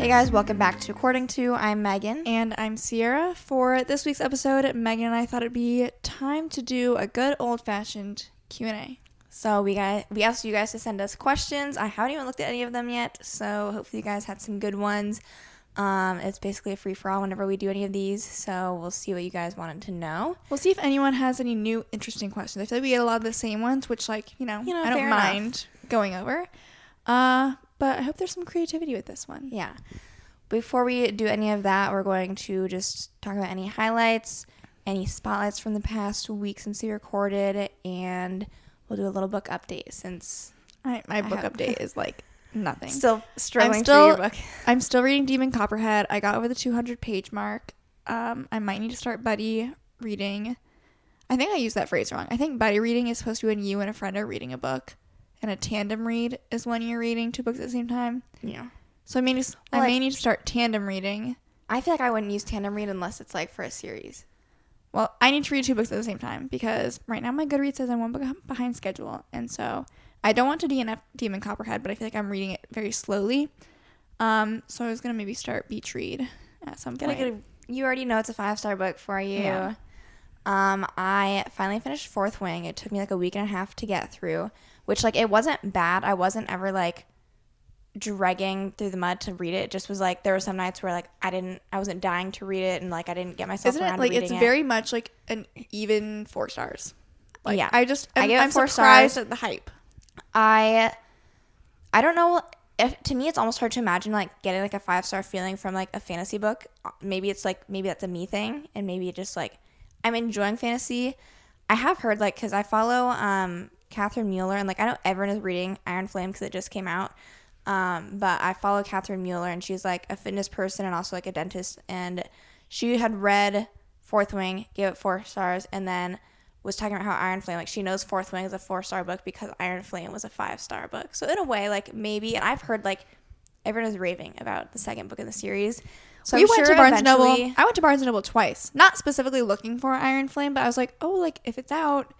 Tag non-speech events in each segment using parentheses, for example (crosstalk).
Hey guys, welcome back to According Two. I'm Megan. And I'm Ciera. For this week's episode, Megan and I thought it'd be time to do a good old-fashioned Q&A. So we got we asked you guys to send us questions. I haven't even looked at any of them yet, so hopefully you guys had some good ones. Um, it's basically a free for all whenever we do any of these, so we'll see what you guys wanted to know. We'll see if anyone has any new interesting questions. I feel like we get a lot of the same ones, which like, you know, You know, I don't fair enough. mind going over. Uh, but I hope there's some creativity with this one. Yeah. Before we do any of that, we're going to just talk about any highlights, any spotlights from the past week since we recorded, and we'll do a little book update since I, my book have- update (laughs) is like nothing. still struggling I'm through your still book. (laughs) I'm still reading Demon Copperhead. I got over the 200 page mark. Um, I might need to start buddy reading. I think I used that phrase wrong. I think buddy reading is supposed to be when you and a friend are reading a book, and a tandem read is when you're reading two books at the same time. Yeah. So I may just, Well, I may need to start tandem reading. I feel like I wouldn't use tandem read unless it's like for a series. Well, I need to read two books at the same time because right now my Goodreads says I'm one book behind schedule, and so I don't want to DNF Demon Copperhead, but I feel like I'm reading it very slowly. Um, so I was gonna maybe start Beach Read at some Gotta point. a, you already know it's a five star book for you. Yeah. Um, I finally finished Fourth Wing. It took me like a week and a half to get through, which like it wasn't bad. I wasn't ever like dragging through the mud to read it. It just was like there were some nights where like I didn't, I wasn't dying to read it, and like I didn't get myself Isn't around it like it's it. very much like an even four stars? Like, Yeah. I just I I'm, give I'm four surprised stars. at the hype. I I don't know if to me it's almost hard to imagine like getting like a five star feeling from like a fantasy book. Maybe it's like maybe that's a me thing and maybe it just like I'm enjoying fantasy. I have heard like cuz I follow um Catherine Mueller and like I know everyone is reading Iron Flame cuz it just came out. Um but I follow Catherine Mueller and she's like a fitness person and also like a dentist and she had read Fourth Wing, gave it 4 stars and then was talking about how Iron Flame, like she knows Fourth Wing is a four star book because Iron Flame was a five star book. So in a way, like maybe, and I've heard like everyone is raving about the second book in the series. So we I'm went sure to Barnes Noble. I went to Barnes Noble twice, not specifically looking for Iron Flame, but I was like, oh, like if it's out,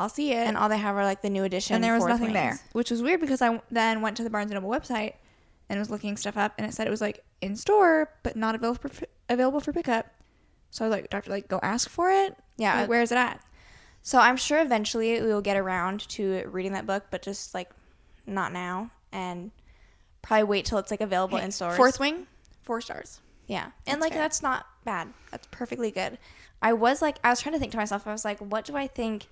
I'll see it. and all they have are like the new edition. and there was nothing there, which was weird because I then went to the Barnes and Noble website and was looking stuff up, and it said it was like in store but not available for available for pickup. So I was like, doctor, like go ask for it. Yeah. Like, where is it at? So I'm sure eventually we will get around to reading that book, but just like not now, and probably wait till it's like available in stores. Fourth Wing, four stars. Yeah. And That's like fair. that's not bad. That's perfectly good. I was like I was trying to think to myself, I was like, what do I think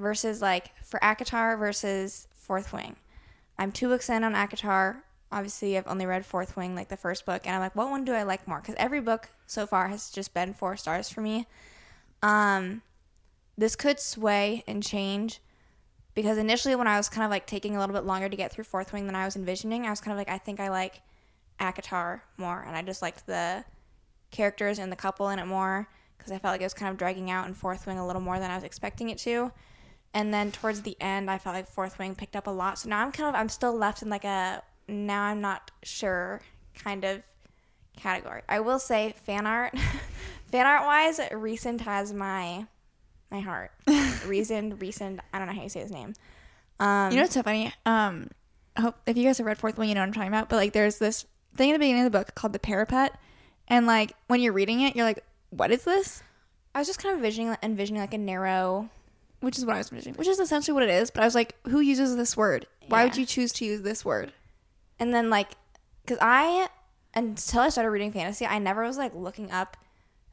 versus like for ACOTAR versus Fourth Wing? I'm two books in on ACOTAR. Obviously I've only read Fourth Wing, like the first book, and I'm like, what one do I like more? Because every book so far has just been four stars for me. Um this could sway and change because initially when I was kind of like taking a little bit longer to get through Fourth Wing than I was envisioning, I was kind of like, I think I like ACOTAR more, and I just liked the characters and the couple in it more because I felt like it was kind of dragging out in Fourth Wing a little more than I was expecting it to. And then towards the end, I felt like Fourth Wing picked up a lot. So now I'm kind of I'm still left in like a now I'm not sure kind of category. I will say fan art, (laughs) fan art wise, recent has my my heart. (laughs) Reason, recent. I don't know how you say his name. Um, You know what's so funny? Um, I hope if you guys have read Fourth Wing, you know what I'm talking about. But like, there's this thing at the beginning of the book called the parapet, and like when you're reading it, you're like, "What is this?" I was just kind of envisioning envisioning like a narrow Which is what I was envisioning. Which is essentially what it is. But I was like, "Who uses this word? Why would you choose to use this word?" And then like, cause I until I started reading fantasy, I never was like looking up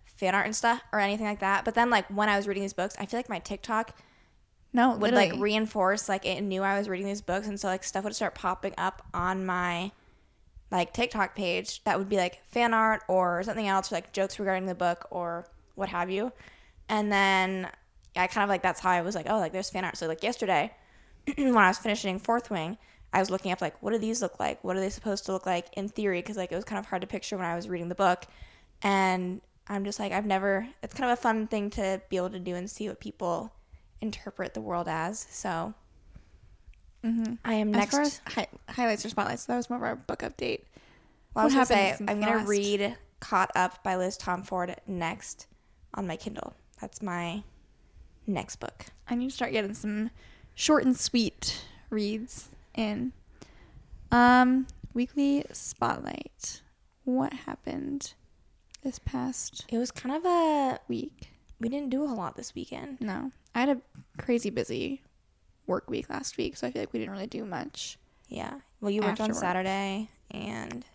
fan art and stuff or anything like that. But then like when I was reading these books, I feel like my TikTok No, would literally. like reinforce like it knew I was reading these books, and so like stuff would start popping up on my like TikTok page that would be like fan art or something else, or, like jokes regarding the book or what have you. And then I kind of like that's how I was like, oh, like there's fan art. So like yesterday, (clears throat) when I was finishing Fourth Wing, I was looking up like what do these look like? What are they supposed to look like in theory? Because like it was kind of hard to picture when I was reading the book, and I'm just like I've never. It's kind of a fun thing to be able to do and see what people interpret the world as. So mm-hmm. I am As next. far as hi- highlights or spotlights, that was more of our book update. well, I was what gonna say happened I'm gonna last? read "Caught Up" by Liz Tomforde next on my Kindle. That's my next book. I need to start getting some short and sweet reads in. Um, weekly spotlight. what happened this past It was kind of a week. we didn't do a whole lot this weekend. No, I had a crazy busy work week last week, so I feel like we didn't really do much. Yeah. Well, you worked on work. Saturday and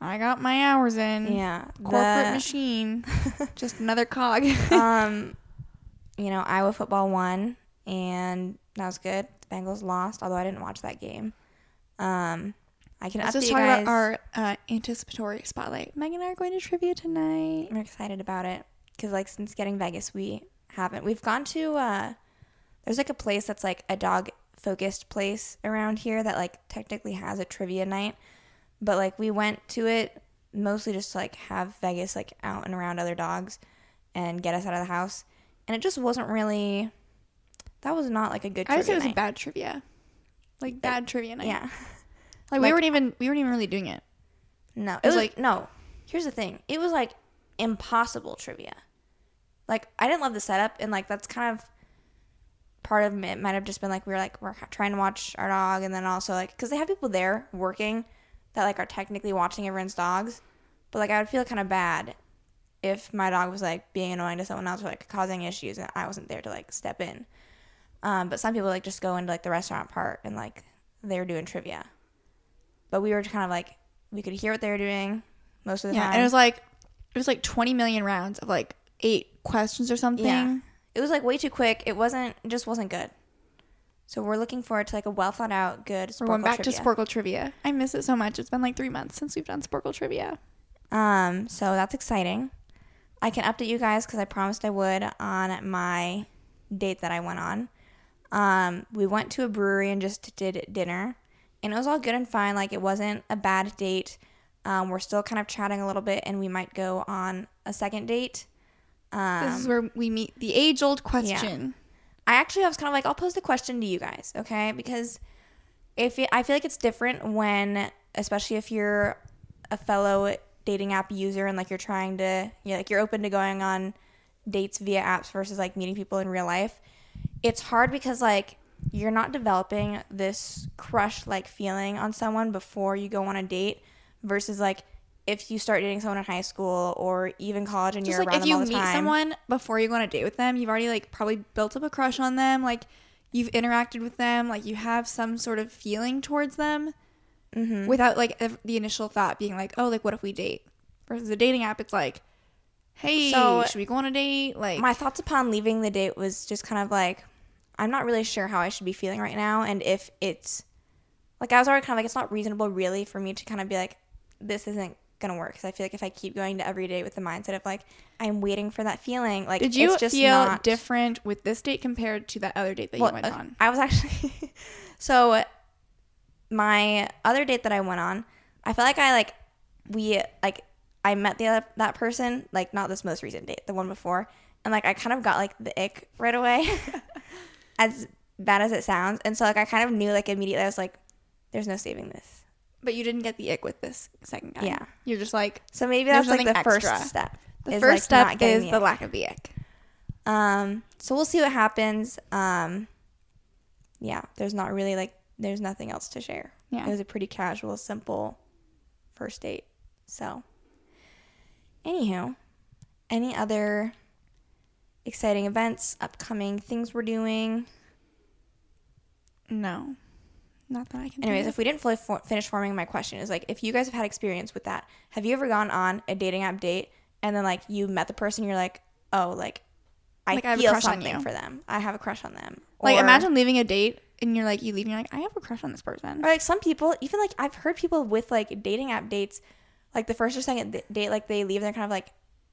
I got my hours in. yeah, Corporate the- machine. (laughs) Just another cog. um, you know, Iowa football won, and that was good. The Bengals lost, although I didn't watch that game. Um, I can Let's update just talk about our uh, anticipatory spotlight. Megan and I are going to trivia tonight. I'm excited about it because, like, since getting Vegas, we haven't. We've gone to. uh There's like a place that's like a dog focused place around here that like technically has a trivia night, but like we went to it mostly just to like have Vegas like out and around other dogs and get us out of the house, and it just wasn't really. That was not like a good. I would say trivia it was a bad trivia. Like bad trivia night. Yeah. (laughs) Like, we weren't even we weren't even really doing it. No, it was was like- like no. Here's the thing. It was like impossible trivia. Like I didn't love the setup, and like that's kind of part of it. Might have just been like we were like we're trying to watch our dog, and then also like because they have people there working that like are technically watching everyone's dogs, but like I would feel kind of bad if my dog was like being annoying to someone else or like causing issues, and I wasn't there to like step in. Um, but some people like just go into like the restaurant part and like they were doing trivia, but we were kind of like we could hear what they were doing most of the Yeah, time. and it was like it was like 20 million rounds of like eight questions or something. Yeah. It was like way too quick. It wasn't it just wasn't good. So we're looking forward to like a well thought out, good We're going back trivia. to Sporcle trivia. I miss it so much. It's been like three months since we've done Sporcle trivia. Um, so that's exciting. I can update you guys because I promised I would on my date that I went on. Um, we went to a brewery and just did dinner, and it was all good and fine. Like it wasn't a bad date. Um, we're still kind of chatting a little bit, and we might go on a second date. Um, This is where we meet the age old question. Yeah. I actually I was kind of like I'll pose the question to you guys, okay? Because if it, I feel like it's different when, especially if you're a fellow dating app user and like you're trying to, you know, like you're open to going on dates via apps versus like meeting people in real life. It's hard because like you're not developing this crush like feeling on someone before you go on a date versus like if you start dating someone in high school or even college and Just you're like if you meet time. someone before you go on a date with them, you've already like probably built up a crush on them. Like you've interacted with them, like you have some sort of feeling towards them Mhm. without like ev- the initial thought being like, oh, like what if we date? Versus a dating app, it's like, hey, So- should we go on a date? Like my thoughts upon leaving the date was just kind of like i'm not really sure how i should be feeling right now and if it's like i was already kind of like it's not reasonable really for me to kind of be like this isn't gonna work because i feel like if i keep going to every date with the mindset of like i'm waiting for that feeling like Did you it's just feel not different with this date compared to that other date that well, you went uh, on? i was actually (laughs) so my other date that i went on i felt like i like we like i met the other that person like not this most recent date the one before and like i kind of got like the ick right away (laughs) as bad as it sounds and so like i kind of knew like immediately i was like there's no saving this But you didn't get the ick with this second guy. Yeah. You're just like so maybe that's like the something first step the first like, step is the ick. lack of the ick. Um, so we'll see what happens. Um, yeah, there's not really like there's nothing else to share. Yeah. It was a pretty casual, simple first date. So, anywho, any other exciting events, upcoming things we're doing? No. Not that I can Anyways, if we didn't fully for- finish forming my question, is like if you guys have had experience with that, have you ever gone on a dating app date and then like you met the person, you're like, oh, like I Like, I have a feel crush on something for them. I have a crush on them. Like Or- imagine leaving a date and you're like you leave and you're like I have a crush on this person. Or like some people, even like I've heard people with like dating app dates, like the first or second date, like they leave, and they're kind of like,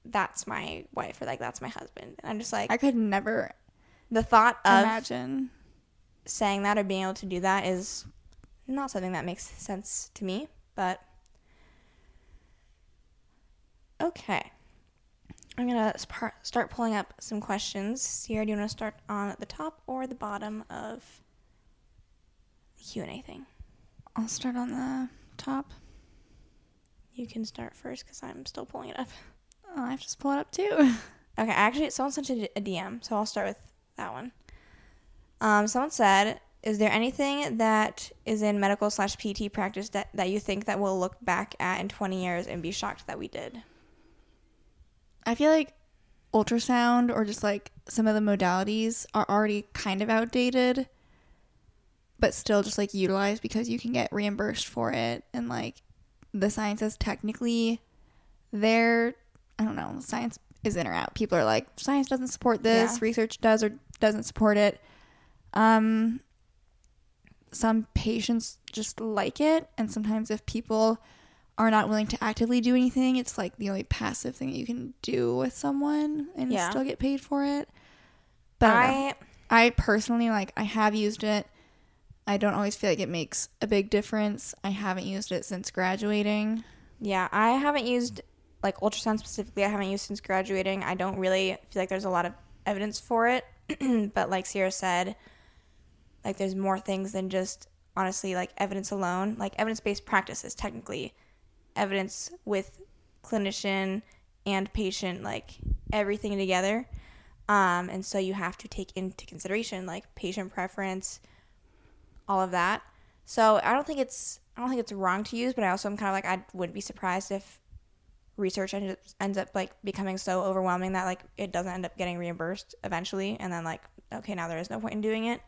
"That's my wife" or like "That's my husband," and I'm just like, I could never the thought of imagine. saying that or being able to do that is not something that makes sense to me. But okay, I'm gonna start pulling up some questions. Ciera, do you want to start on the top or the bottom of the Q and A thing? I'll start on the top. You can start first because I'm still pulling it up. Oh, I have to pull it up too. (laughs) Okay, actually, someone sent a a DM, so I'll start with that one. Um, someone said, is there anything that is in medical slash PT practice that, that you think that we'll look back at in 20 years and be shocked that we did? I feel like ultrasound or just like some of the modalities are already kind of outdated, but still just like utilized because you can get reimbursed for it. And like the science is technically there. I don't know. Science is in or out. People are like, science doesn't support this, Yeah. research does or doesn't support it. Um, some patients just like it. And sometimes if people are not willing to actively do anything, it's like the only passive thing that you can do with someone and Yeah. still get paid for it. But I. I I personally like I have used it. I don't always feel like it makes a big difference. I haven't used it since graduating. Yeah, I haven't used like ultrasound specifically. I haven't used since graduating. I don't really feel like there's a lot of evidence for it. (clears throat) but like Ciera said, like there's more things than just honestly like evidence alone. Like evidence-based practice is technically evidence with clinician and patient like everything together. Um, and so you have to take into consideration like patient preference, all of that. So I don't think it's I don't think it's wrong to use, but I also am kind of like I wouldn't be surprised if research ends up, ends up like becoming so overwhelming that like it doesn't end up getting reimbursed eventually, and then like okay now there is no point in doing it.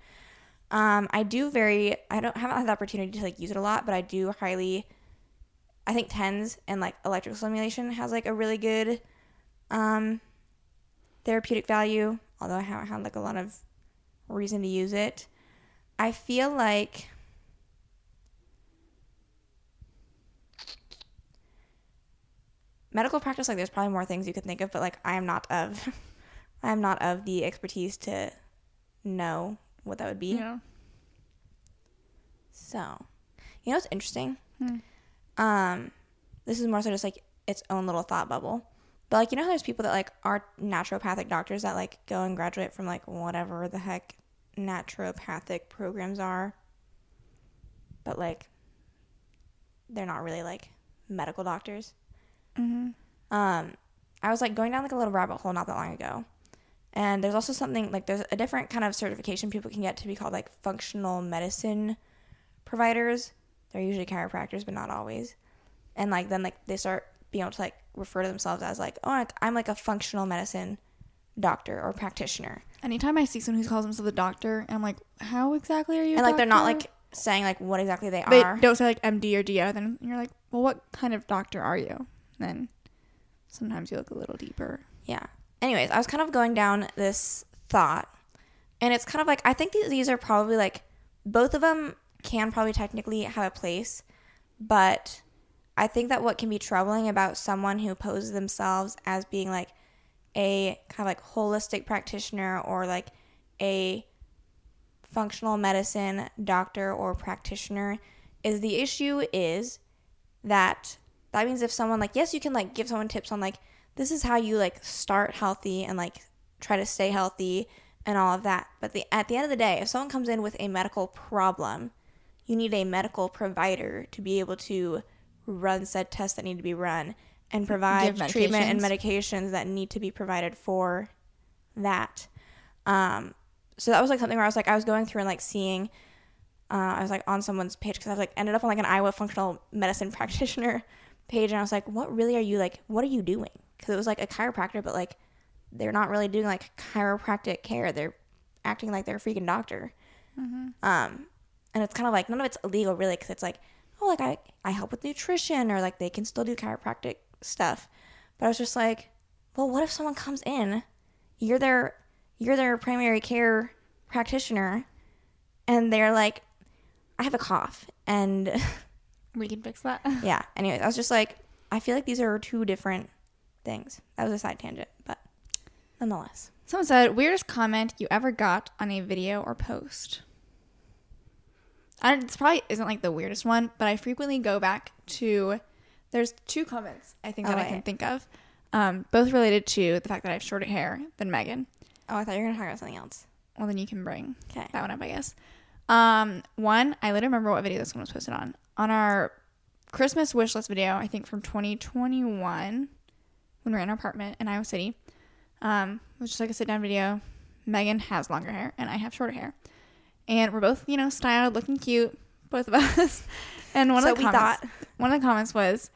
Um, I do very I don't haven't had the opportunity to like use it a lot, but I do highly. I think TENS and like electrical stimulation has like a really good um, therapeutic value, although I haven't had like a lot of reason to use it. I feel like medical practice like there's probably more things you could think of, but like I am not of (laughs) I am not of the expertise to know what that would be. Yeah. So, you know what's interesting? Hmm. Um, this is more so just like its own little thought bubble. But like you know, how there's people that like are naturopathic doctors that like go and graduate from like whatever the heck naturopathic programs are. But like, they're not really like medical doctors. Mm-hmm. Um, I was like going down like a little rabbit hole not that long ago. And there's also something like there's a different kind of certification people can get to be called like functional medicine providers. They're usually chiropractors, but not always. And like then like they start being able to like refer to themselves as like, oh, I'm like a functional medicine doctor or practitioner. Anytime I see someone who calls themselves a doctor, I'm like, how exactly are you? and like they're not like saying like what exactly they they are. don't say like MD or DO. Then you're like, well, what kind of doctor are you? Then sometimes you look a little deeper. Yeah. Anyways, I was kind of going down this thought, and it's kind of like I think these, these are probably like both of them can probably technically have a place, but I think that what can be troubling about someone who poses themselves as being like a kind of like holistic practitioner or like a functional medicine doctor or practitioner is the issue is that that means if someone like yes you can like give someone tips on like this is how you like start healthy and like try to stay healthy and all of that. But the at the end of the day if someone comes in with a medical problem you need a medical provider to be able to run said tests that need to be run and provide treatment and medications. that need to be provided for that um so that was like something where i was like i was going through and like seeing uh, I was like on someone's page because I was like ended up on like an Iowa functional medicine (laughs) practitioner page, and I was like, what really are you like? What are you doing? Because it was like a chiropractor, but like they're not really doing like chiropractic care. They're acting like they're a freaking doctor. Um, and it's kind of like none of it's illegal really because it's like, oh, like I I help with nutrition or like they can still do chiropractic stuff. But I was just like, well, what if someone comes in, you're their you're their primary care practitioner, and they're like, I have a cough and (laughs) We can fix that. (laughs) yeah. Anyways, I was just like, I feel like these are two different things. That was a side tangent, but nonetheless. Someone said, weirdest comment you ever got on a video or post. I, this probably isn't like the weirdest one, but I frequently go back to. There's two comments I think that Oh, I can think of, um, both related to the fact that I have shorter hair than Megan. Oh, I thought you were gonna talk about something else. Well, then you can bring Okay. that one up, I guess. Um, one, I literally remember what video this one was posted on. On our Christmas wish list video, I think from 2021, when we were in our apartment in Iowa City. Um, it was just like a sit down video. Megan has longer hair and I have shorter hair. and we're both you know styled, looking cute, both of (laughs) us. And one So of the we comments, thought. one of the comments was,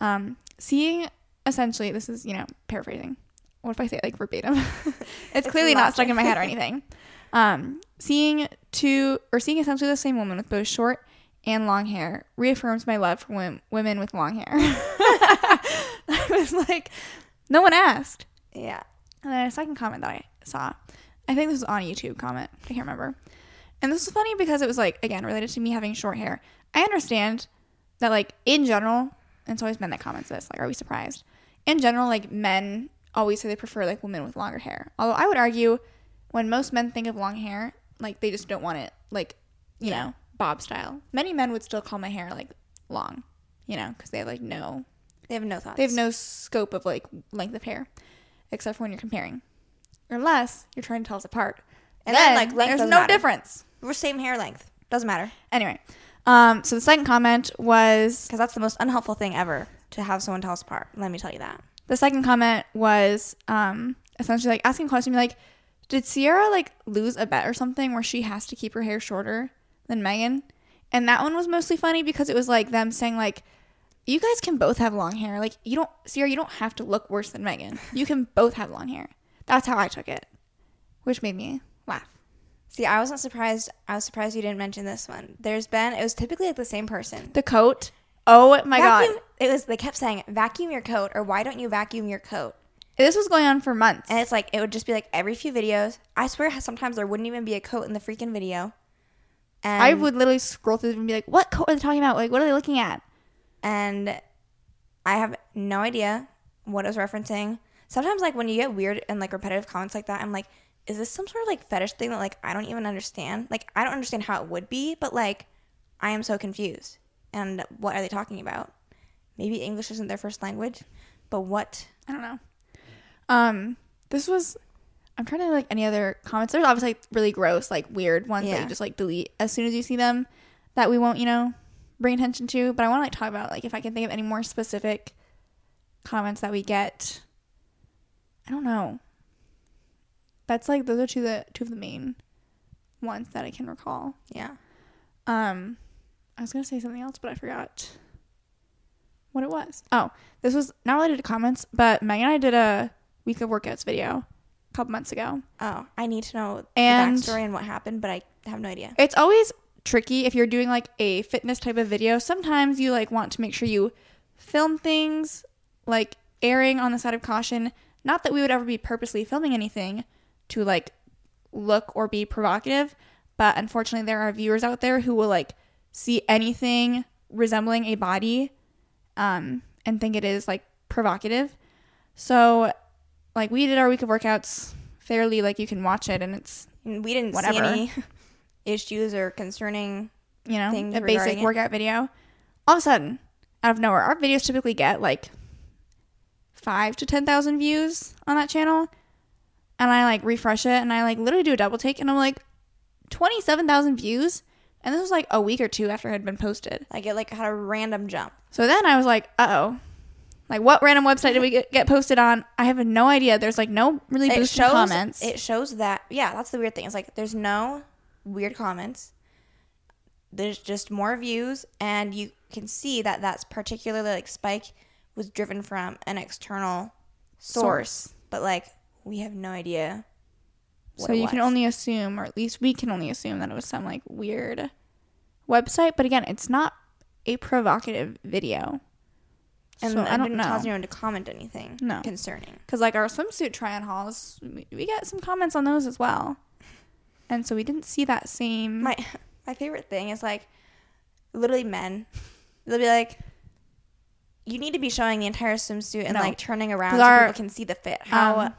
um, seeing essentially this is you know paraphrasing. What if I say it like verbatim? (laughs) it's, It's clearly not stuck in my head or anything. Um, seeing two or seeing essentially the same woman with both short and long hair reaffirms my love for wom- women with long hair. (laughs) I was like, no one asked. Yeah. And then a second comment that I saw, I think this was on a YouTube comment. I can't remember. And this was funny because it was like, again, related to me having short hair. I understand that, like, in general, it's always men that comments this, like, are we surprised? In general, like, men always say they prefer, like, women with longer hair. Although I would argue when most men think of long hair, like, they just don't want it, like, you Yeah. know, bob style. Many men would still call my hair, like, long, you know, because they have, like, no They have no thoughts. they have no scope of like length of hair, except for when you're comparing, unless you're trying to tell us apart. And then, like, length there's no matter. difference. We're same hair length. Doesn't matter. Anyway, um, so the second comment was Because that's the most unhelpful thing ever to have someone tell us apart. Let me tell you that. the second comment was um essentially like asking a question like, did Ciera like lose a bet or something where she has to keep her hair shorter than Megan? And that one was mostly funny because it was like them saying like. You guys can both have long hair. Like you don't, Ciera. You don't have to look worse than Megan. You can both have long hair. That's how I took it, which made me. See, I wasn't surprised. I was surprised you didn't mention this one. There's been, it was typically like the same person. The coat. Oh my vacuum, god, It was, they kept saying, vacuum your coat, or why don't you vacuum your coat? this was going on for months. And it's like, it would just be like every few videos. I swear sometimes there wouldn't even be a coat in the freaking video. And, I would literally scroll through and be like, "What coat are they talking about? Like, what are they looking at?" And I have no idea what it was referencing. Sometimes, like, when you get weird and like repetitive comments like that, I'm like, is this some sort of like fetish thing that like I don't even understand? Like, I don't understand how it would be, but like, I am so confused. And what are they talking about? Maybe English isn't their first language, but what? I don't know. Um, this was. I'm trying to like any other comments. There's obviously like, really gross, like weird ones that you just like delete as soon as you see them, that we won't, you know, bring attention to. But I want to like talk about like if I can think of any more specific comments that we get. I don't know. That's like those are two the two of the main ones that I can recall. Yeah. Um, I was gonna say something else, but I forgot what it was. Oh, this was not related to comments, but Megan and I did a week of workouts video a couple months ago. Oh, I need to know And- the backstory and what happened, but I have no idea. It's always tricky if you're doing like a fitness type of video. Sometimes you like want to make sure you film things like erring on the side of caution. Not that we would ever be purposely filming anything to like look or be provocative, but unfortunately there are viewers out there who will like see anything resembling a body um and think it is like provocative. So like we did our week of workouts fairly like you can watch it and it's And we didn't Whatever. see any (laughs) issues or concerning. you know, things a basic regarding it. workout video. All of a sudden, out of nowhere, our videos typically get like five to ten thousand views on that channel, and I like refresh it, and I like literally do a double take, and I'm like twenty seven thousand views, and this was like a week or two after it had been posted. Like it like had a random jump. So then I was like, uh oh. Like what random website did we get, get posted on? I have no idea. There's like no really it boosted shows comments. it shows that yeah that's the weird thing it's like there's no weird comments there's just more views and you can see that that's particularly like spike was driven from an external source, Source. but like we have no idea what so you can was. only assume, or at least we can only assume that it was some like weird website. But again, it's not a provocative video. and so I don't didn't know. cause anyone to comment anything No. concerning Because like our swimsuit try on hauls, we, we get some comments on those as well. And so we didn't see that same. my (laughs) my favorite thing is like literally men they'll be like you need to be showing the entire swimsuit and No. like turning around so our- people can see the fit how um,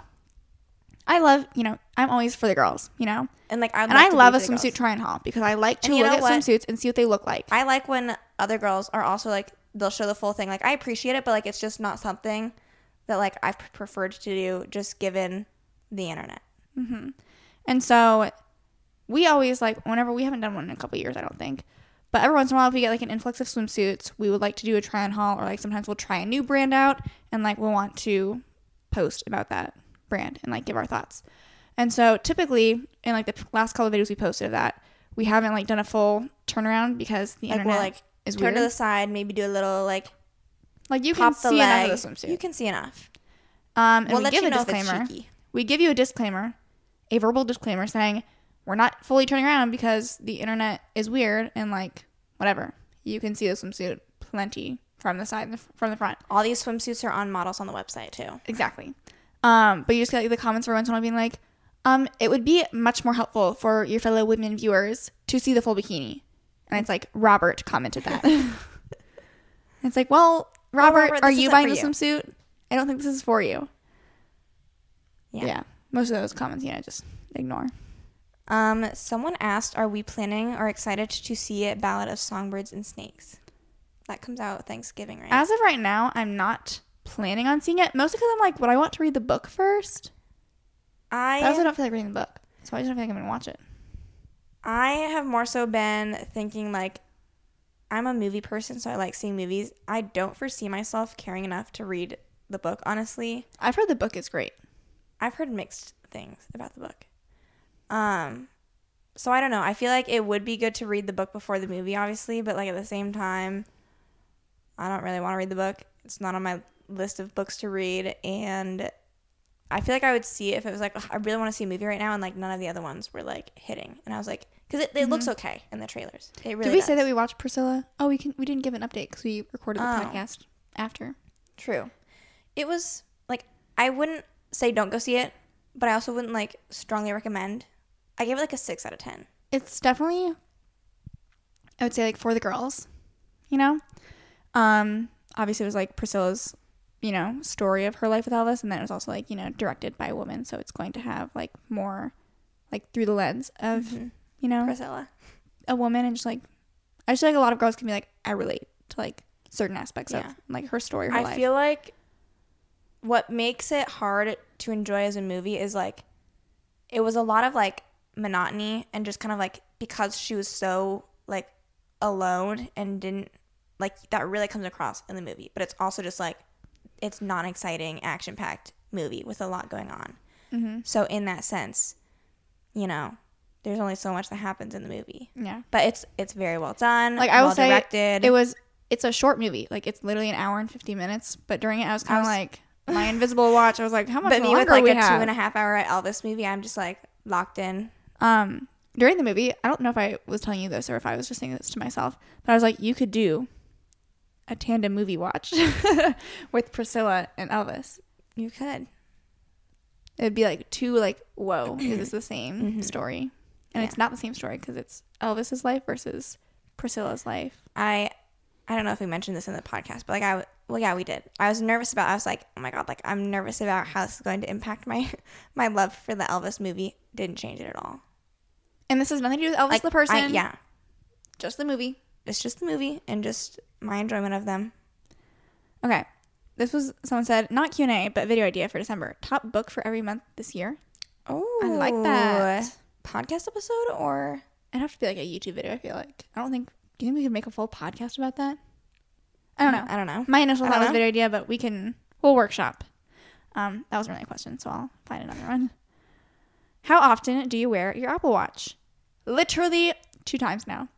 I love, you know, I'm always for the girls, you know, and like I'd and I love a swimsuit girls. try on haul because I like to And look at what? swimsuits and see what they look like. I like when other girls are also like they'll show the full thing. Like I appreciate it, but like it's just not something that like I've preferred to do just given the internet. Mm-hmm. And so we always like whenever we haven't done one in a couple years, I don't think. But every once in a while, if we get like an influx of swimsuits, we would like to do a try on haul, or like sometimes we'll try a new brand out and like we'll want to post about that brand and like give our thoughts. And so typically in like the last couple of videos we posted of that, we haven't like done a full turnaround because the Like internet we'll like is turn weird. to the side, maybe do a little like like you can see leg. enough of the swimsuit. You can see enough. um, and we'll we give you a know if it's disclaimer. We give you a disclaimer, a verbal disclaimer saying we're not fully turning around because the internet is weird and like whatever. You can see the swimsuit plenty from the side from the front. All these swimsuits are on models on the website too. Exactly. Um, but you just get like, the comments every once in a while being like, um, it would be much more helpful for your fellow women viewers to see the full bikini. And it's like Robert commented that. (laughs) it's like, well, Robert, Robert, are you buying the swimsuit? I don't think this is for you. Yeah. Yeah. Most of those comments, you know, just ignore. Um, someone asked, "Are we planning or excited to see it? Ballad of Songbirds and Snakes." That comes out Thanksgiving, right? As of right now, I'm not planning on seeing it. Mostly because I'm like, would I want to read the book first? I I also don't feel like reading the book, so I just don't feel like I'm gonna watch it. I have more so been thinking like I'm a movie person, so I like seeing movies. I don't foresee myself caring enough to read the book, honestly. I've heard the book is great. I've heard mixed things about the book. Um so I don't know. I feel like it would be good to read the book before the movie, obviously, but like at the same time, I don't really want to read the book. It's not on my list of books to read and I feel like I would see it if it was like I really want to see a movie right now and like none of the other ones were like hitting. And I was like cuz it, it looks okay in the trailers. It really Did we say that we watched Priscilla? Oh, we can. We didn't give an update because we recorded the Oh. podcast after. True. It was like I wouldn't say don't go see it, but I also wouldn't like strongly recommend. I gave it like a six out of ten. It's definitely, I would say, like for the girls, you know. Um, obviously, it was like Priscilla's, you know, story of her life with Elvis, and then it was also like you know directed by a woman, so it's going to have like more, like through the lens of Mhm. you know Priscilla. a woman, and just like I just feel like a lot of girls can be like I relate to like certain aspects Yeah. of like her story, her I life. feel like what makes it hard to enjoy as a movie is like it was a lot of like monotony and just kind of like because she was so like alone and didn't like that really comes across in the movie but it's also just like it's non-exciting action-packed movie with a lot going on mm-hmm. so in that sense you know there's only so much that happens in the movie yeah. but it's it's very well done Like I will well say, directed it was. It's a short movie. Like it's literally an hour and fifty minutes. But during it, I was kind of like my invisible watch. I was like, how much but me longer with like we a have? two and a half hour at Elvis movie, I'm just like locked in. um, during the movie, I don't know if I was telling you this or if I was just saying this to myself, but I was like, you could do a tandem movie watch (laughs) with Priscilla and Elvis. You could. It'd be like two like, whoa, is this the same Mhm. story? And Yeah. it's not the same story because it's Elvis's life versus Priscilla's life. I I don't know if we mentioned this in the podcast, but like I, well yeah we did. I was nervous about. I was like, oh my god, like I'm nervous about how this is going to impact my (laughs) my love for the Elvis movie. Didn't change it at all. And this has nothing to do with Elvis Like the person. I, yeah, just the movie. It's just the movie and just my enjoyment of them. Okay. This was someone said not Q and A, but video idea for December. Top book for every month this year. Oh, I like that. podcast episode or It'd have to be like a YouTube video. I feel like I don't think. Do you think we could make a full podcast about that? I don't know. I don't know. My initial thought was know. video idea, but we can we'll workshop. Um, that wasn't really a question, so I'll find another one. How often do you wear your Apple Watch? Literally two times now.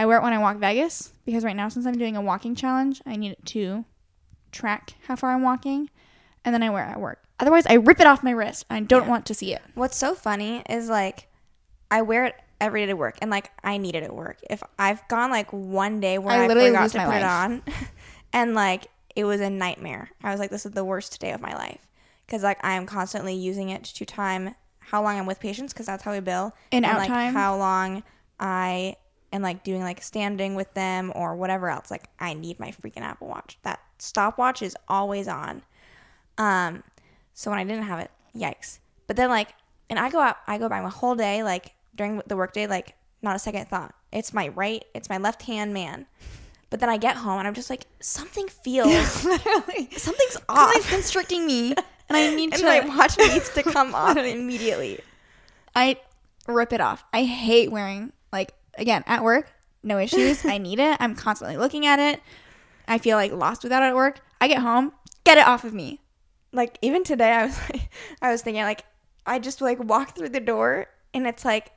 I wear it when I walk Vegas because right now, since I'm doing a walking challenge, I need it to track how far I'm walking, and then I wear it at work. Otherwise, I rip it off my wrist. I don't Yeah. want to see it. What's so funny is like I wear it every day to work and like I need it at work. If I've gone like one day where I I, literally forgot to my put it on (laughs) and like it was a nightmare. I was like this is the worst day of my life cuz like I am constantly using it to time how long I'm with patients cuz that's how we bill In and out like time? how long I am like doing like standing with them or whatever else. Like I need my freaking Apple Watch. That stopwatch is always on. Um, so when I didn't have it, yikes. But then like, and I go out, I go by my whole day, like during the workday, like not a second thought. It's my right, it's my left hand man. But then I get home and I'm just like, something (laughs) feels, literally, something's off. constricting me, and I need (laughs) and to. my watch needs to come off (laughs) immediately. I rip it off. I hate wearing like again at work, no issues. I need it. I'm constantly looking at it. I feel like lost without it at work. I get home, get it off of me. Like even today, I was like, (laughs) I was thinking like, I just like walk through the door and it's like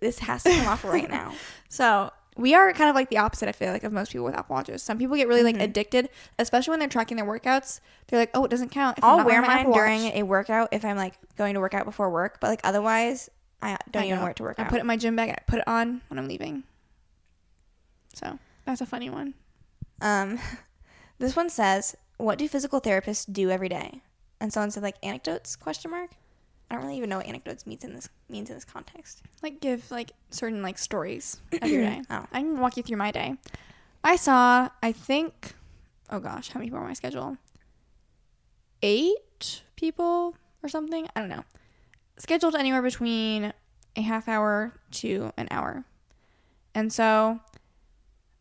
this has to come off right (laughs) now. So we are kind of like the opposite, I feel like, of most people with Apple Watches. Some people get really like Mhm. addicted, especially when they're tracking their workouts. They're like, oh, it doesn't count. I'll wear my mine during a workout if I'm like going to work out before work, but like otherwise, I don't I even know. wear it to work I out. put it in my gym bag and I put it on when I'm leaving. So that's a funny one. Um, (laughs) this one says, "What do physical therapists do every day?" And someone said like anecdotes question mark. I don't really even know what anecdotes means in this means in this context. Like give like certain like stories (clears throat) of your day. Oh. I can walk you through my day. I saw, I think, oh gosh, how many people on my schedule? Eight people or something. I don't know. Scheduled anywhere between a half hour to an hour. And so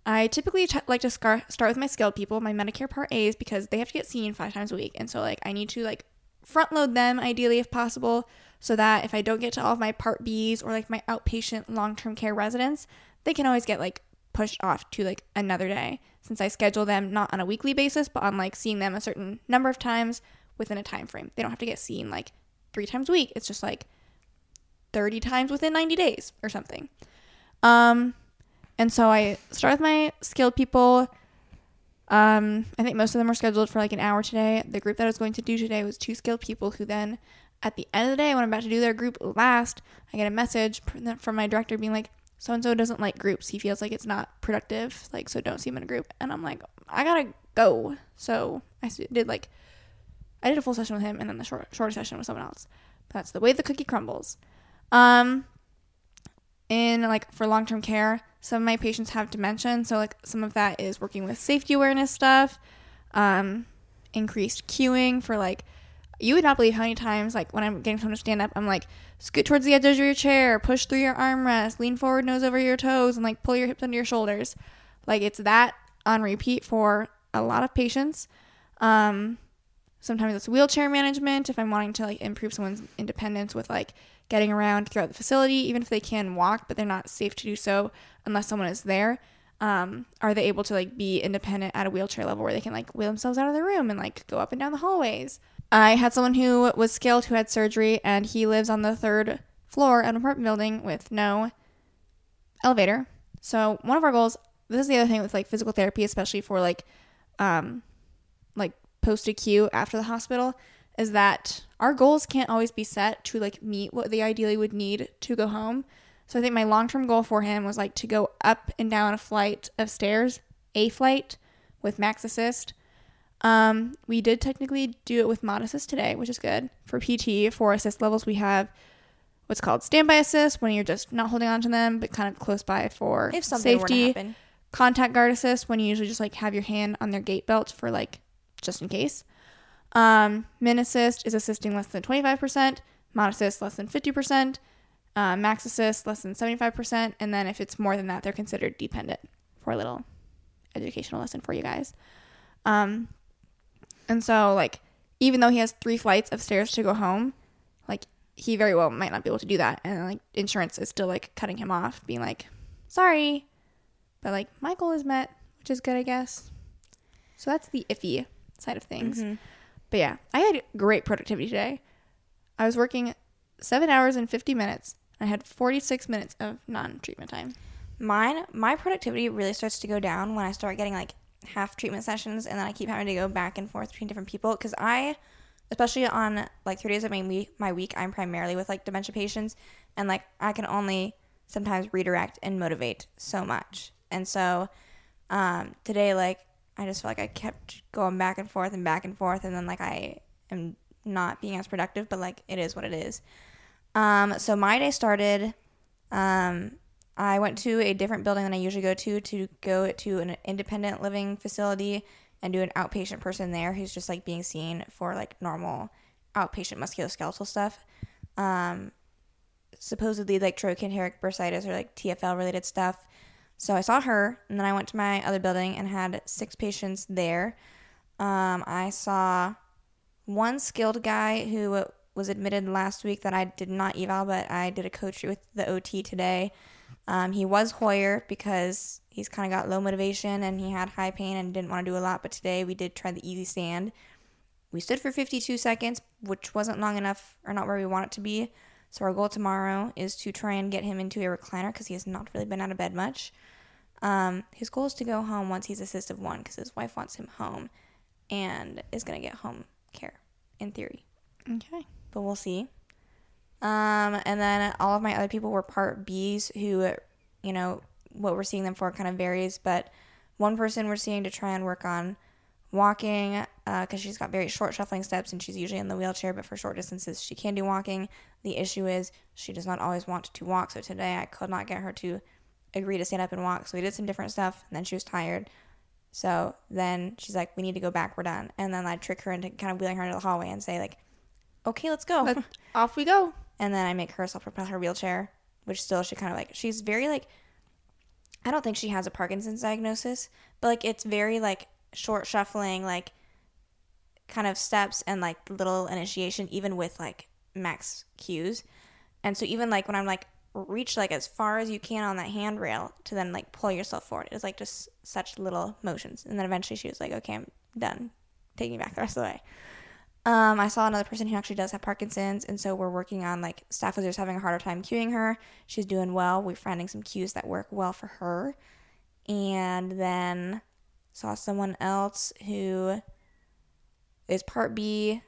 I typically t- like to scar- start with my skilled people, my Medicare Part A's, because they have to get seen five times a week. And so, like, I need to, like, front load them ideally if possible so that if I don't get to all of my Part B's or, like, my outpatient long term care residents, they can always get, like, pushed off to, like, another day since I schedule them not on a weekly basis, but on, like, seeing them a certain number of times within a time frame. They don't have to get seen, like, three times a week. It's just, like, 30 times within 90 days or something. Um, and so I start with my skilled people. Um, I think most of them were scheduled for like an hour today. The group that I was going to do today was two skilled people who then, at the end of the day, when I'm about to do their group last, I get a message from my director being like, so and so doesn't like groups. He feels like it's not productive. Like, so don't see him in a group. And I'm like, I gotta go. So I did like, I did a full session with him and then the short, shorter session with someone else. That's the way the cookie crumbles. Um, in like for long-term care some of my patients have dementia so like some of that is working with safety awareness stuff um increased cueing for like you would not believe how many times like when i'm getting someone to stand up i'm like scoot towards the edge of your chair push through your armrest lean forward nose over your toes and like pull your hips under your shoulders like it's that on repeat for a lot of patients um sometimes it's wheelchair management if i'm wanting to like improve someone's independence with like getting around throughout the facility even if they can walk but they're not safe to do so unless someone is there um, are they able to like be independent at a wheelchair level where they can like wheel themselves out of the room and like go up and down the hallways? I had someone who was skilled who had surgery and he lives on the third floor of an apartment building with no elevator. So one of our goals this is the other thing with like physical therapy especially for like um like post acute after the hospital is that our goals can't always be set to like meet what they ideally would need to go home. So I think my long term goal for him was like to go up and down a flight of stairs, a flight with max assist. Um, we did technically do it with mod assist today, which is good. For PT, for assist levels, we have what's called standby assist when you're just not holding on to them, but kind of close by for If something safety were to happen, contact guard assist when you usually just like have your hand on their gait belt for like just in case. Um, min assist is assisting less than 25%, mod assist less than 50%, uh, max assist less than 75%, and then if it's more than that, they're considered dependent for a little educational lesson for you guys. Um, and so like even though he has three flights of stairs to go home, like he very well might not be able to do that, and like insurance is still like cutting him off, being like, sorry, but like my goal is met, which is good, I guess. So that's the iffy side of things. Mhm. But yeah, I had great productivity today. I was working seven hours and 50 minutes. I had 46 minutes of non treatment time. Mine, my productivity really starts to go down when I start getting like half treatment sessions, and then I keep having to go back and forth between different people. Because I, especially on like three days of my week, my week, I'm primarily with like dementia patients, and like I can only sometimes redirect and motivate so much. And so um, today, like I just feel like I kept going back and forth and back and forth, and then like I am not being as productive, but like it is what it is. Um, so my day started. Um, I went to a different building than I usually go to to go to an independent living facility and do an outpatient person there who's just like being seen for like normal outpatient musculoskeletal stuff. Um, supposedly like trochanteric bursitis or like TFL related stuff. So I saw her, and then I went to my other building and had six patients there. Um, I saw one skilled guy who was admitted last week that I did not eval, but I did a coach with the OT today. Um, he was Hoyer because he's kind of got low motivation and he had high pain and didn't want to do a lot. But today we did try the easy stand. We stood for 52 seconds, which wasn't long enough or not where we want it to be. So our goal tomorrow is to try and get him into a recliner because he has not really been out of bed much. Um, his goal is to go home once he's assistive one because his wife wants him home and is going to get home care in theory. Okay. But we'll see. Um, and then all of my other people were part Bs who, you know, what we're seeing them for kind of varies. But one person we're seeing to try and work on walking because uh, she's got very short shuffling steps and she's usually in the wheelchair, but for short distances she can do walking. The issue is she does not always want to walk. So today I could not get her to agree to stand up and walk. So we did some different stuff and then she was tired. So then she's like, we need to go back. We're done. And then I trick her into kind of wheeling her into the hallway and say like, okay, let's go. Let, off we go. And then I make her self propel her wheelchair, which still she kind of like, she's very like, I don't think she has a Parkinson's diagnosis, but like it's very like short shuffling, like kind of steps and like little initiation, even with like max cues. And so even like when I'm like reach like as far as you can on that handrail to then like pull yourself forward, it's like just such little motions. And then eventually she was like, okay, I'm done. Take me back the rest of the way. Um, I saw another person who actually does have Parkinson's, and so we're working on like staff was just having a harder time cueing her. She's doing well. We're finding some cues that work well for her, and then saw someone else who is Part B.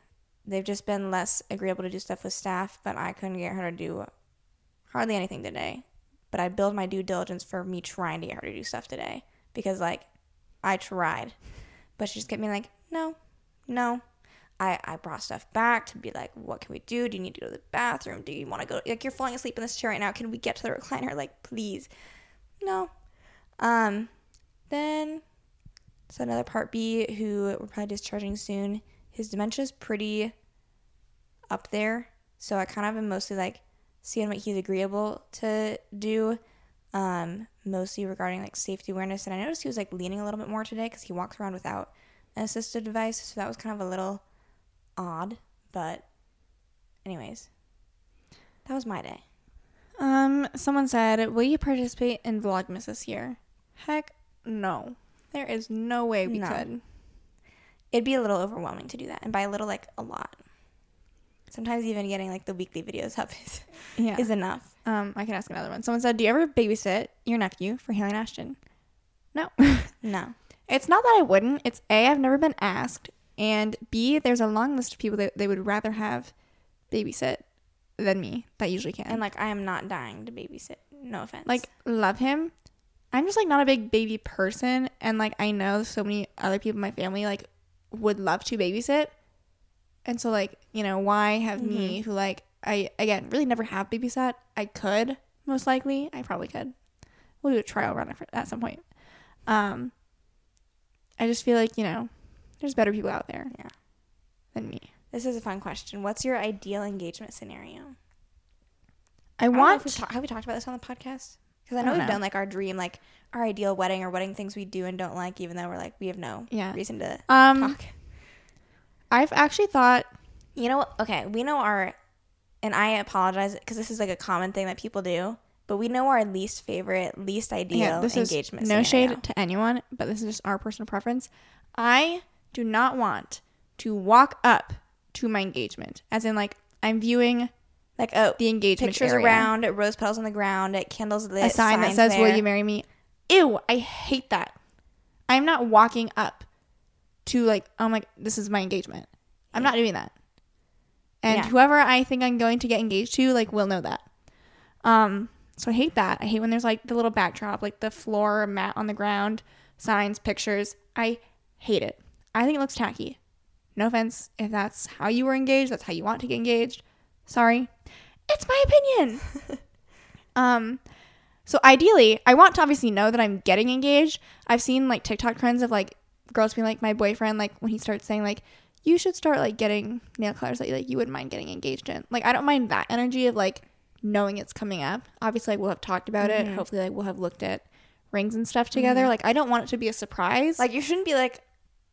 They've just been less agreeable to do stuff with staff, but I couldn't get her to do hardly anything today. But I build my due diligence for me trying to get her to do stuff today because like I tried, but she just kept me like, no, no, I, I brought stuff back to be like, what can we do? Do you need to go to the bathroom? Do you want to go? Like, you're falling asleep in this chair right now. Can we get to the (laughs) recliner? Like, please. No. Um, then, so another part B who we're probably discharging soon. His dementia is pretty up there. So I kind of am mostly like seeing what he's agreeable to do. Um, mostly regarding like safety awareness. And I noticed he was like leaning a little bit more today because he walks around without an assistive device. So that was kind of a little odd, but anyways, that was my day. Um, someone said, "Will you participate in Vlogmas this year?" Heck, no. There is no way we No. could. It'd be a little overwhelming to do that, and by a little, like a lot. Sometimes even getting like the weekly videos up (laughs) is, Yeah. is enough. Um, I can ask another one. Someone said, "Do you ever babysit your nephew for Haley and Ashton?" No. (laughs) No. it's not that I wouldn't. It's a I've never been asked, and b there's a long list of people that they would rather have babysit than me. That usually can. And like I am not dying to babysit. No offense. like love him. I'm just like not a big baby person, and like I know so many other people in my family like would love to babysit, and so like you know why have me who like I again really never have babysat. I could most likely. I probably could. We'll do a trial run at some point. Um, I just feel like you know there's better people out there Yeah. than me. this is a fun question. What's your ideal engagement scenario? I I want we've ta- have we talked about this on the podcast? Because I I know don't we've know. done like our dream, like our ideal wedding or wedding things we do and don't like, even though we're like we have no yeah. reason to Um, talk. I've actually thought You know? Okay, we know our, and I apologize because this is like a common thing that people do, but we know our least favorite, least ideal Yeah, this is engagement. no scenario. shade to anyone, but this is just our personal preference. I do not want to walk up to my engagement, as in like I'm viewing Like oh, the engagement pictures area. around, rose petals on the ground, candles lit, a sign that says "Will you marry me?" Ew, I hate that. I'm not walking up to like I'm like this is my engagement. I'm not doing that. And Yeah. whoever I think I'm going to get engaged to like will know that. Um so I hate that. I hate when there's like the little backdrop, like the floor mat on the ground, signs, pictures. I hate it. I think it looks tacky. No offense if that's how you were engaged, that's how you want to get engaged. Sorry. It's my opinion. (laughs) um so ideally, I want to obviously know that I'm getting engaged. I've seen like TikTok trends of like girls being like my boyfriend, like when he starts saying like you should start like getting nail colors that you like you wouldn't mind getting engaged in. Like I don't mind that energy of like knowing it's coming up. Obviously, like, we'll have talked about it. Mhm. Hopefully, like we'll have looked at rings and stuff together. Like I don't want it to be a surprise. Like you shouldn't be like,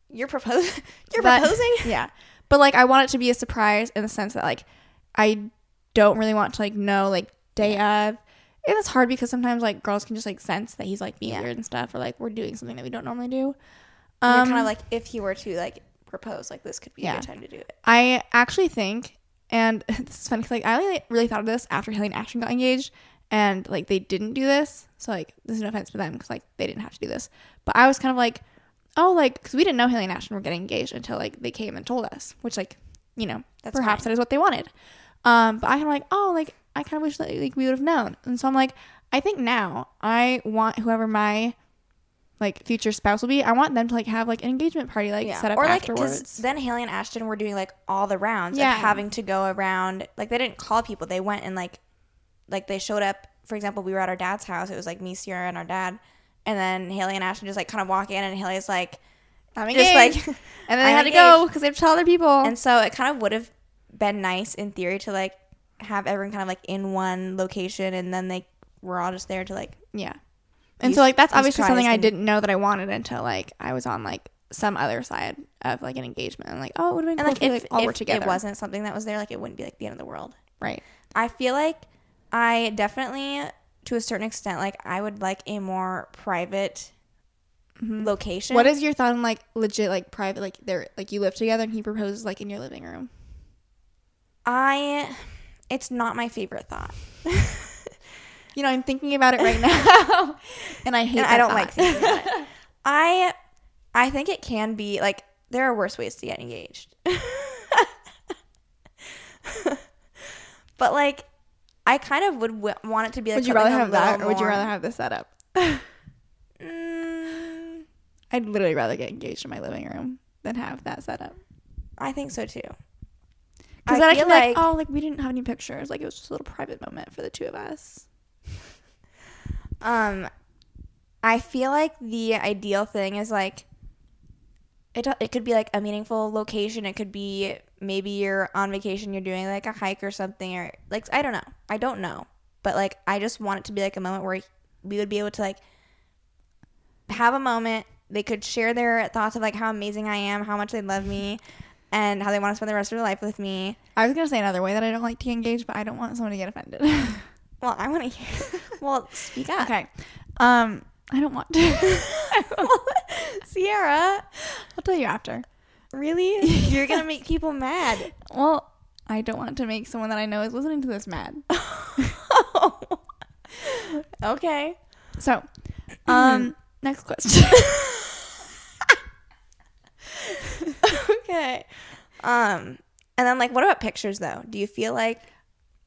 you're proposing. (laughs) You're But- proposing. (laughs) yeah, but like I want it to be a surprise in the sense that like I don't really want to like know like day of. And it's hard because sometimes like girls can just like sense that he's like being Yeah. weird and stuff, or like we're doing something that we don't normally do. Um, kind of like if he were to like propose, like this could be a yeah. good time to do it. I actually think And (laughs) this is funny because like I only really thought of this after Haley and Ashton got engaged, and like they didn't do this. So like this is no offense to them because like they didn't have to do this, but I was kind of like, oh, like because we didn't know Haley and Ashton were getting engaged until like they came and told us, which like you know That's perhaps that is what they wanted. Um, but I kind of like, oh, like I kind of wish that like we would have known, and so I'm like, I think now I want whoever my like future spouse will be, I want them to like have like an engagement party like set up afterwards. or like afterwards. then Haley and Ashton were doing like all the rounds, Yeah. like having to go around. Like they didn't call people; they went and like, like they showed up. For example, we were at our dad's house. It was like me, Ciera, and our dad. And then Haley and Ashton just like kind of walk in, and Haley's like, I'm just engaged. like, and then they I'm had to go because they have to tell other people. and so it kind of would have been nice in theory to like have everyone kind of like in one location, and then they were all just there to like yeah. And Use- so like that's obviously something I didn't know that I wanted until like I was on like some other side of like an engagement. And like, oh, it would have been and cool like if, like, all if were together. it wasn't something that was there, like it wouldn't be like the end of the world. right. I feel like I definitely, to a certain extent, like I would like a more private location. Mm-hmm. What is your thought on like legit like private like they're like you live together and he proposes like in your living room? I? It's not my favorite thought. (laughs) You know, I'm thinking about it right now, (laughs) and I hate. and that I don't thought. like thinking about it. (laughs) I, I think it can be like there are worse ways to get engaged. but like, I kind of would w- want it to be like. would you rather have that, or would you rather have this setup? Mm, I'd literally rather get engaged in my living room than have that setup. I think so too. Because I then I feel can like, like- oh, like we didn't have any pictures. Like it was just a little private moment for the two of us. (laughs) Um, I feel like the ideal thing is like it. It could be like a meaningful location. It could be maybe you're on vacation. You're doing like a hike or something, or like I don't know. I don't know, but like I just want it to be like a moment where we would be able to like have a moment. They could share their thoughts of like how amazing I am, how much they love me, (laughs) and how they want to spend the rest of their life with me. I was gonna say another way that I don't like to engage, but I don't want someone to get offended. (laughs) Well, I want to hear. (laughs) well, speak up, okay. Um, I don't want to. (laughs) Ciera. I'll tell you after. Really? You're gonna make people mad. Well, I don't want to make someone that I know is listening to this mad. okay. So, (clears throat) um, next question. (laughs) okay. Um, and then like, what about pictures though? Do you feel like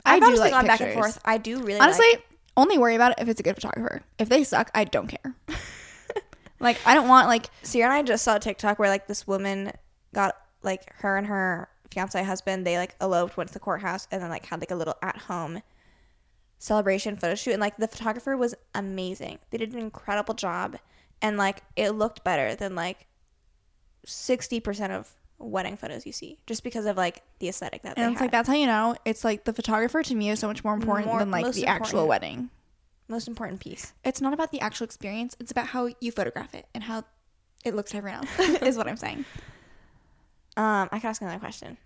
I I've do honestly like gone back and pictures. forth. I do really Honestly, like- only worry about it if it's a good photographer. If they suck, I don't care. (laughs) like, I don't want like Ciera and I just saw a TikTok where like this woman got like her and her fiance husband they like eloped, went to the courthouse, and then like had like a little at home celebration photo shoot, and like the photographer was amazing. They did an incredible job, and like it looked better than like sixty percent of wedding photos you see, just because of like the aesthetic that And it's had. like that's how you know it's like the photographer to me is so much more important More- than like the actual wedding. most important piece. It's not about the actual experience. It's about how you photograph it and how it looks to everyone else. (laughs) is what I'm saying. Um, I can ask another question.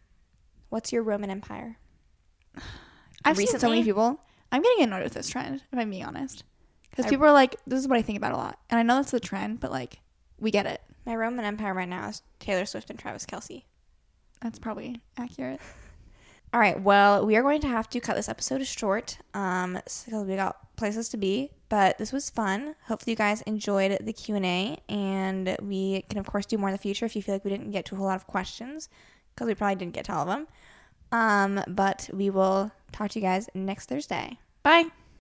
What's your Roman Empire? I've seen so many people. I'm getting annoyed with this trend, if I'm being honest, because people are like, "This is what I think about a lot," and I know that's the trend, but like, we get it. My Roman Empire right now is Taylor Swift and Travis Kelce. That's probably accurate. (laughs) All right. Well, we are going to have to cut this episode short um, because we got places to be. But this was fun. Hopefully, you guys enjoyed the Q and A, and we can of course do more in the future if you feel like we didn't get to a whole lot of questions because we probably didn't get to all of them. Um, but we will talk to you guys next Thursday. Bye.